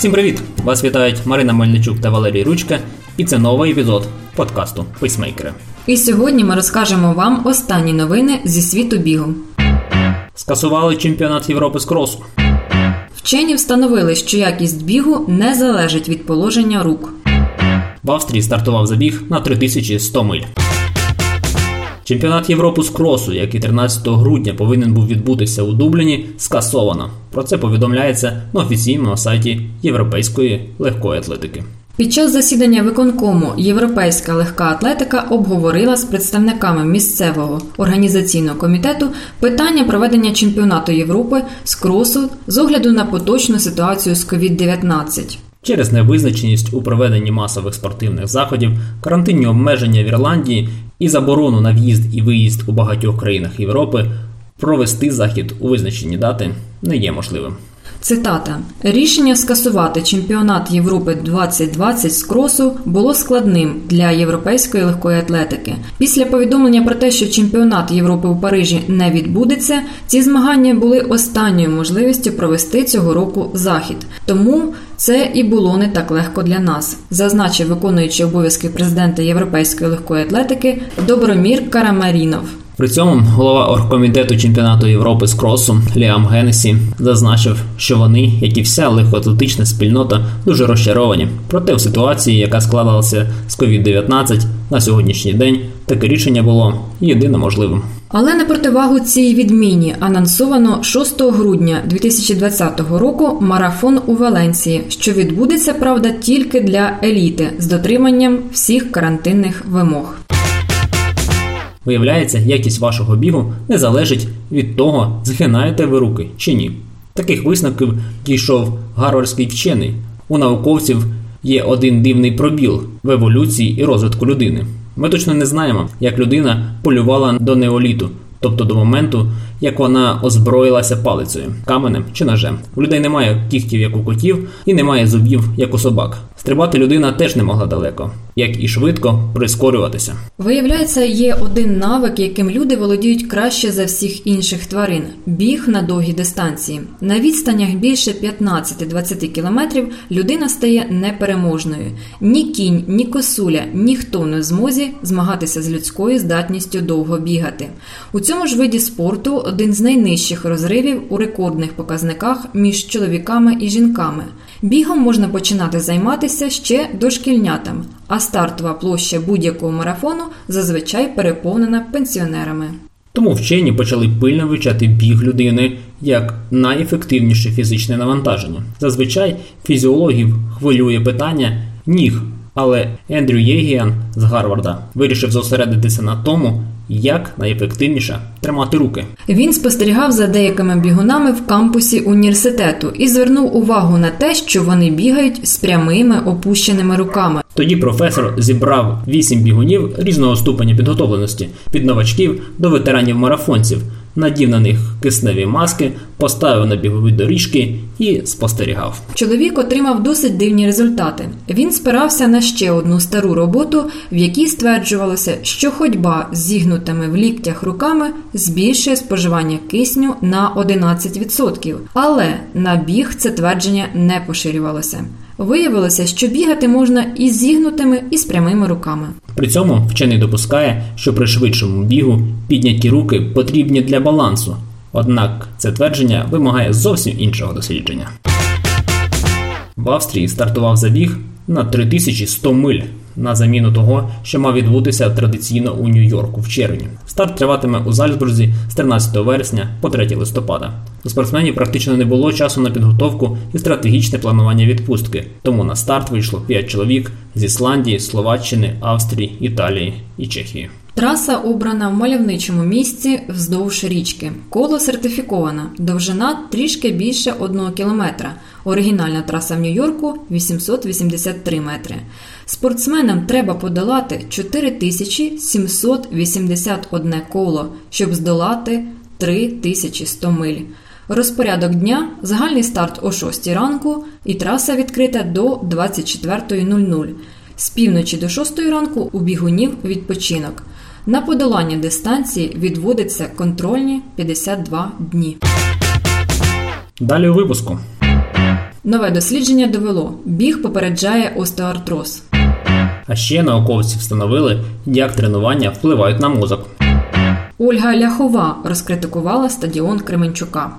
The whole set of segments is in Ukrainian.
Усім привіт! Вас вітають Марина Мельничук та Валерій Ручка, і це новий епізод подкасту Пейсмейкери. І сьогодні ми розкажемо вам останні новини зі світу бігу. Скасували чемпіонат Європи з кросу. Вчені встановили, що якість бігу не залежить від положення рук. В Австрії стартував забіг на 3100 миль. Чемпіонат Європи з кросу, який 13 грудня повинен був відбутися у Дубліні, скасовано. Про це повідомляється на офіційному сайті Європейської легкої атлетики. Під час засідання виконкому Європейська легка атлетика обговорила з представниками місцевого організаційного комітету питання проведення чемпіонату Європи з кросу з огляду на поточну ситуацію з COVID-19. Через невизначеність у проведенні масових спортивних заходів, карантинні обмеження в Ірландії і заборону на в'їзд і виїзд у багатьох країнах Європи, провести захід у визначені дати не є можливим. Цитата: рішення скасувати чемпіонат Європи 2020 з кросу було складним для європейської легкої атлетики. Після повідомлення про те, що чемпіонат Європи у Парижі не відбудеться, ці змагання були останньою можливістю провести цього року захід. Тому це і було не так легко для нас, зазначив виконуючий обов'язки президента Європейської легкої атлетики Добромір Карамарінов. При цьому голова оргкомітету чемпіонату Європи з кросу Ліам Генесі зазначив, що вони, як і вся легкоатлетична спільнота, дуже розчаровані. Проте в ситуації, яка складалася з COVID-19 на сьогоднішній день, таке рішення було єдино можливим. Але на противагу цій відміні анонсовано 6 грудня 2020 року марафон у Валенції, що відбудеться правда тільки для еліти з дотриманням всіх карантинних вимог. Виявляється, якість вашого бігу не залежить від того, згинаєте ви руки чи ні. Таких висновків дійшов гарвардський вчений. У науковців є один дивний пробіл в еволюції і розвитку людини. Ми точно не знаємо, як людина полювала до неоліту, тобто до моменту, як вона озброїлася палицею, каменем чи ножем. У людей немає кігтів, як у котів, і немає зубів, як у собак. Стрибати людина теж не могла далеко, як і швидко прискорюватися. Виявляється, є один навик, яким люди володіють краще за всіх інших тварин біг на довгі дистанції. На відстанях більше 15-20 кілометрів людина стає непереможною. Ні кінь, ні косуля, ніхто не в змозі змагатися з людською здатністю довго бігати. У цьому ж виді спорту один з найнижчих розривів у рекордних показниках між чоловіками і жінками. Бігом можна починати займатися ще дошкільнятам, а стартова площа будь-якого марафону зазвичай переповнена пенсіонерами. Тому вчені почали пильно вивчати біг людини як найефективніше фізичне навантаження. Зазвичай фізіологів хвилює питання ніг, але Ендрю Єгіан з Гарварда вирішив зосередитися на тому, як найефективніше тримати руки. Він спостерігав за деякими бігунами в кампусі університету і звернув увагу на те, що вони бігають з прямими опущеними руками. Тоді професор зібрав вісім бігунів різного ступеня підготовленості від новачків до ветеранів марафонців надів на них кисневі маски, поставив на бігові доріжки і спостерігав. Чоловік отримав досить дивні результати. Він спирався на ще одну стару роботу, в якій стверджувалося, що ходьба з зігнутими в ліктях руками збільшує споживання кисню на 11%. Але на біг це твердження не поширювалося. Виявилося, що бігати можна і зігнутими, і з прямими руками. При цьому вчений допускає, що при швидшому бігу підняті руки потрібні для балансу. Однак це твердження вимагає зовсім іншого дослідження. В Австрії стартував забіг на 3100 миль на заміну того, що мав відбутися традиційно у Нью-Йорку в червні. Старт триватиме у Зальцбурзі з 13 вересня по 3 листопада. У спортсменів практично не було часу на підготовку і стратегічне планування відпустки, тому на старт вийшло 5 чоловік з Ісландії, Словаччини, Австрії, Італії і Чехії. Траса обрана в мальовничому місці вздовж річки. Коло сертифікована. Довжина трішки більше 1 кілометра. Оригінальна траса в Нью-Йорку 883 метри. Спортсменам треба подолати 4781 коло, щоб здолати 3100 миль. Розпорядок дня загальний старт о 6 ранку і траса відкрита до 24.00. З півночі до 6 ранку у бігунів відпочинок. На подолання дистанції відводиться контрольні 52 дні. Далі у випуску. Нове дослідження довело: біг попереджає остеоартроз. А ще науковці встановили, як тренування впливають на мозок. Ольга Ляхова розкритикувала стадіон Кременчука.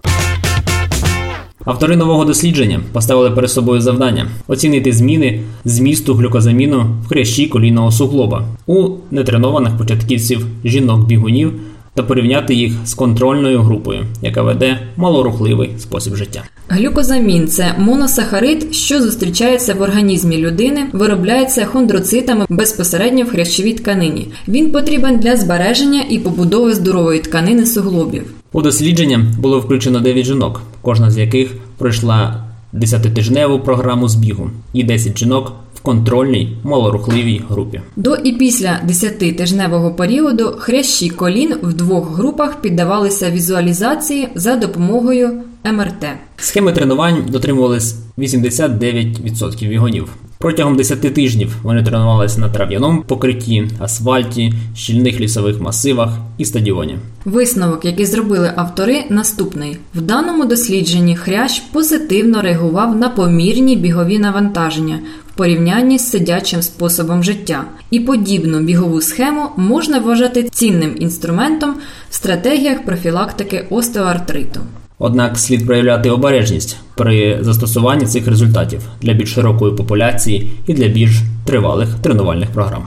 Автори нового дослідження поставили перед собою завдання оцінити зміни змісту глюкозаміну в хрящі колінного суглоба у нетренованих початківців жінок-бігунів та порівняти їх з контрольною групою, яка веде малорухливий спосіб життя. Глюкозамін це моносахарид, що зустрічається в організмі людини, виробляється хондроцитами безпосередньо в хрящовій тканині. Він потрібен для збереження і побудови здорової тканини суглобів. У дослідження було включено 9 жінок, кожна з яких пройшла 10-тижневу програму збігу, і 10 жінок контрольній малорухливій групі. До і після 10-тижневого періоду хрящі колін в двох групах піддавалися візуалізації за допомогою МРТ. Схеми тренувань дотримувались 89% вігонів. Протягом 10 тижнів вони тренувалися на трав'яному покритті, асфальті, щільних лісових масивах і стадіоні. Висновок, який зробили автори, наступний: в даному дослідженні хрящ позитивно реагував на помірні бігові навантаження в порівнянні з сидячим способом життя, і подібну бігову схему можна вважати цінним інструментом в стратегіях профілактики остеоартриту. Однак слід проявляти обережність при застосуванні цих результатів для більш широкої популяції і для більш тривалих тренувальних програм.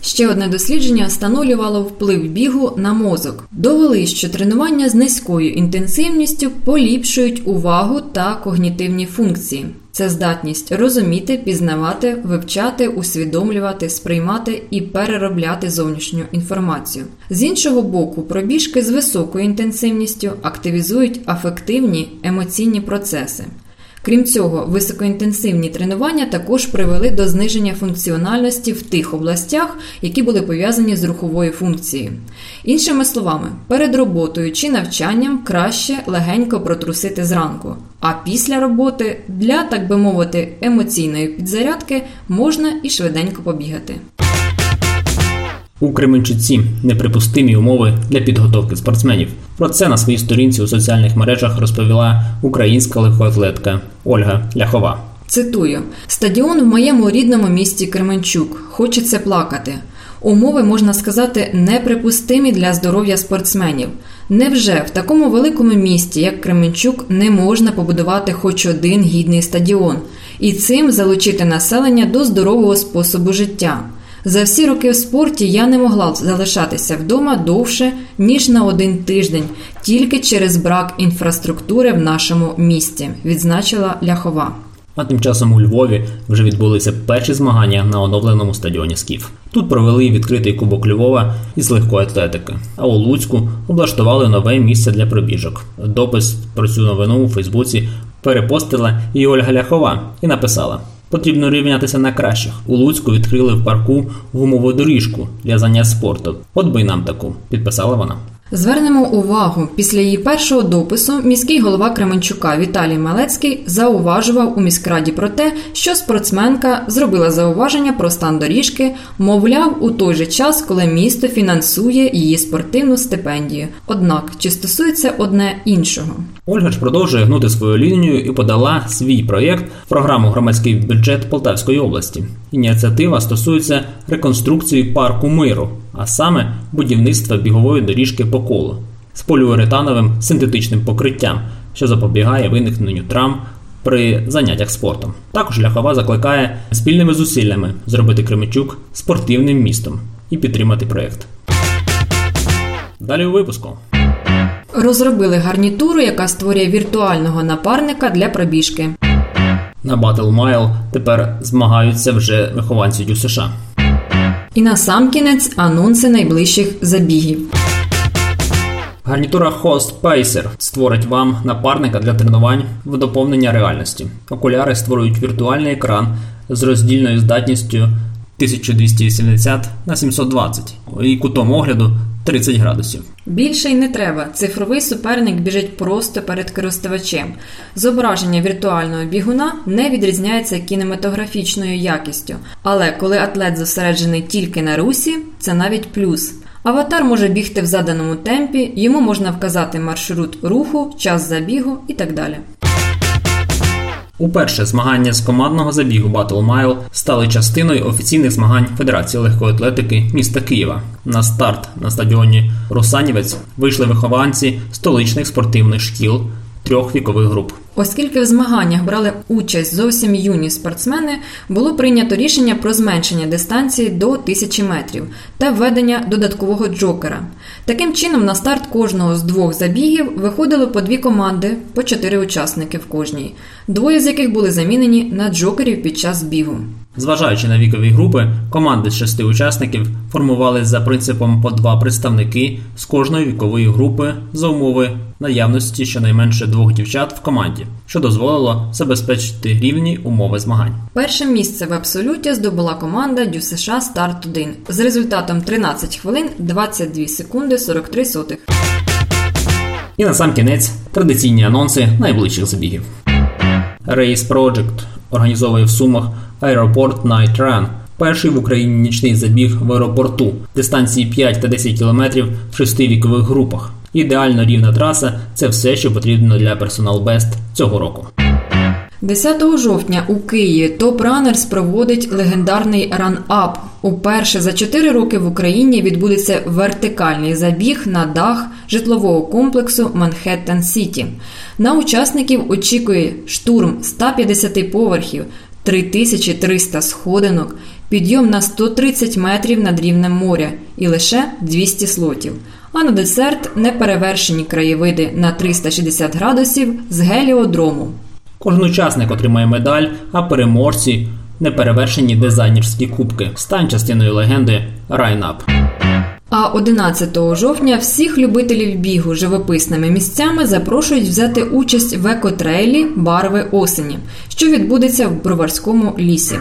Ще одне дослідження встановлювало вплив бігу на мозок. Довели, що тренування з низькою інтенсивністю поліпшують увагу та когнітивні функції. Це здатність розуміти, пізнавати, вивчати, усвідомлювати, сприймати і переробляти зовнішню інформацію. З іншого боку, пробіжки з високою інтенсивністю активізують афективні емоційні процеси. Крім цього, високоінтенсивні тренування також привели до зниження функціональності в тих областях, які були пов'язані з руховою функцією. Іншими словами, перед роботою чи навчанням краще легенько протрусити зранку, а після роботи для, так би мовити, емоційної підзарядки можна і швиденько побігати. У Кременчуці неприпустимі умови для підготовки спортсменів. Про це на своїй сторінці у соціальних мережах розповіла українська легкоатлетка Ольга Ляхова. Цитую: стадіон в моєму рідному місті Кременчук. Хочеться плакати. Умови можна сказати неприпустимі для здоров'я спортсменів. Невже в такому великому місті, як Кременчук, не можна побудувати хоч один гідний стадіон і цим залучити населення до здорового способу життя? За всі роки в спорті я не могла залишатися вдома довше ніж на один тиждень, тільки через брак інфраструктури в нашому місті, відзначила Ляхова. А тим часом у Львові вже відбулися перші змагання на оновленому стадіоні Скіф. Тут провели відкритий кубок Львова із легкої атлетики. А у Луцьку облаштували нове місце для пробіжок. Допис про цю новину у Фейсбуці перепостила і Ольга Ляхова і написала. Потрібно рівнятися на кращих. У Луцьку відкрили в парку гумову доріжку для занять спорту. От би й нам таку, підписала вона. Звернемо увагу, після її першого допису міський голова Кременчука Віталій Малецький зауважував у міськраді про те, що спортсменка зробила зауваження про стан доріжки, мовляв, у той же час, коли місто фінансує її спортивну стипендію. Однак чи стосується одне іншого? Ольга ж продовжує гнути свою лінію і подала свій проєкт програму Громадський бюджет Полтавської області. Ініціатива стосується реконструкції парку миру, а саме будівництва бігової доріжки по колу з поліуретановим синтетичним покриттям, що запобігає виникненню травм при заняттях спортом. Також ляхова закликає спільними зусиллями зробити Кременчук спортивним містом і підтримати проєкт. Далі у випуску. Розробили гарнітуру, яка створює віртуального напарника для пробіжки. На Battle Mile тепер змагаються вже вихованці Дю США. І на сам кінець анонси найближчих забігів. Гарнітура Host Pacer створить вам напарника для тренувань в доповнення реальності. Окуляри створюють віртуальний екран з роздільною здатністю 1280 на 720 і кутом огляду 30 градусів. Більше й не треба. Цифровий суперник біжить просто перед користувачем. Зображення віртуального бігуна не відрізняється кінематографічною якістю, але коли атлет зосереджений тільки на русі, це навіть плюс. Аватар може бігти в заданому темпі, йому можна вказати маршрут руху, час забігу і так далі. Уперше змагання з командного забігу Battle Mile стали частиною офіційних змагань Федерації легкої атлетики міста Києва. На старт на стадіоні Русанівець вийшли вихованці столичних спортивних шкіл трьох вікових груп. Оскільки в змаганнях брали участь зовсім юні спортсмени, було прийнято рішення про зменшення дистанції до 1000 метрів та введення додаткового джокера. Таким чином, на старт кожного з двох забігів виходили по дві команди, по чотири учасники в кожній, двоє з яких були замінені на джокерів під час бігу. Зважаючи на вікові групи, команди з шести учасників формували за принципом по два представники з кожної вікової групи за умови наявності щонайменше двох дівчат в команді, що дозволило забезпечити рівні умови змагань. Перше місце в абсолюті здобула команда Дю США Старт 1 з результатом 13 хвилин 22 секунди 43 сотих. І на сам кінець традиційні анонси найближчих забігів. Race Project організовує в Сумах аеропорт Night Run. Перший в Україні нічний забіг в аеропорту, дистанції 5 та 10 кілометрів в шести вікових групах. Ідеально рівна траса це все, що потрібно для персонал Best цього року. 10 жовтня у Києві Top Runners проводить легендарний run-up. Уперше за 4 роки в Україні відбудеться вертикальний забіг на дах житлового комплексу Manhattan City. На учасників очікує штурм 150 поверхів, 3300 сходинок, підйом на 130 метрів над рівнем моря і лише 200 слотів. А на десерт неперевершені краєвиди на 360 градусів з геліодрому. Кожен учасник отримає медаль, а переможці неперевершені дизайнерські кубки. Стань частиною легенди Райнап. А 11 жовтня всіх любителів бігу живописними місцями запрошують взяти участь в екотрейлі Барви осені, що відбудеться в Броварському лісі.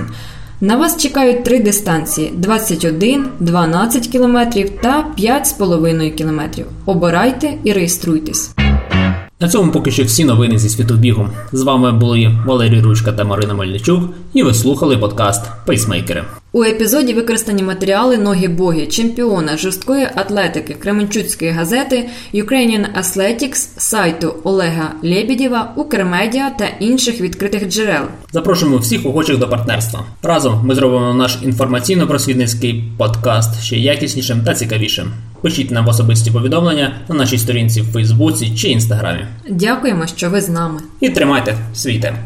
На вас чекають три дистанції: 21, 12 км та 5,5 км. Обирайте і реєструйтесь. На цьому поки що всі новини зі світу бігу. З вами були Валерій Ручка та Марина Мельничук, і ви слухали подкаст Пейсмейкери. У епізоді використані матеріали ноги боги, чемпіона жорсткої атлетики Кременчуцької газети Ukrainian Athletics, сайту Олега Лєбідєва, Укрмедіа та інших відкритих джерел. Запрошуємо всіх охочих до партнерства. Разом ми зробимо наш інформаційно-просвітницький подкаст ще якіснішим та цікавішим. Пишіть нам особисті повідомлення на нашій сторінці в Фейсбуці чи Інстаграмі. Дякуємо, що ви з нами. І тримайте свій темп.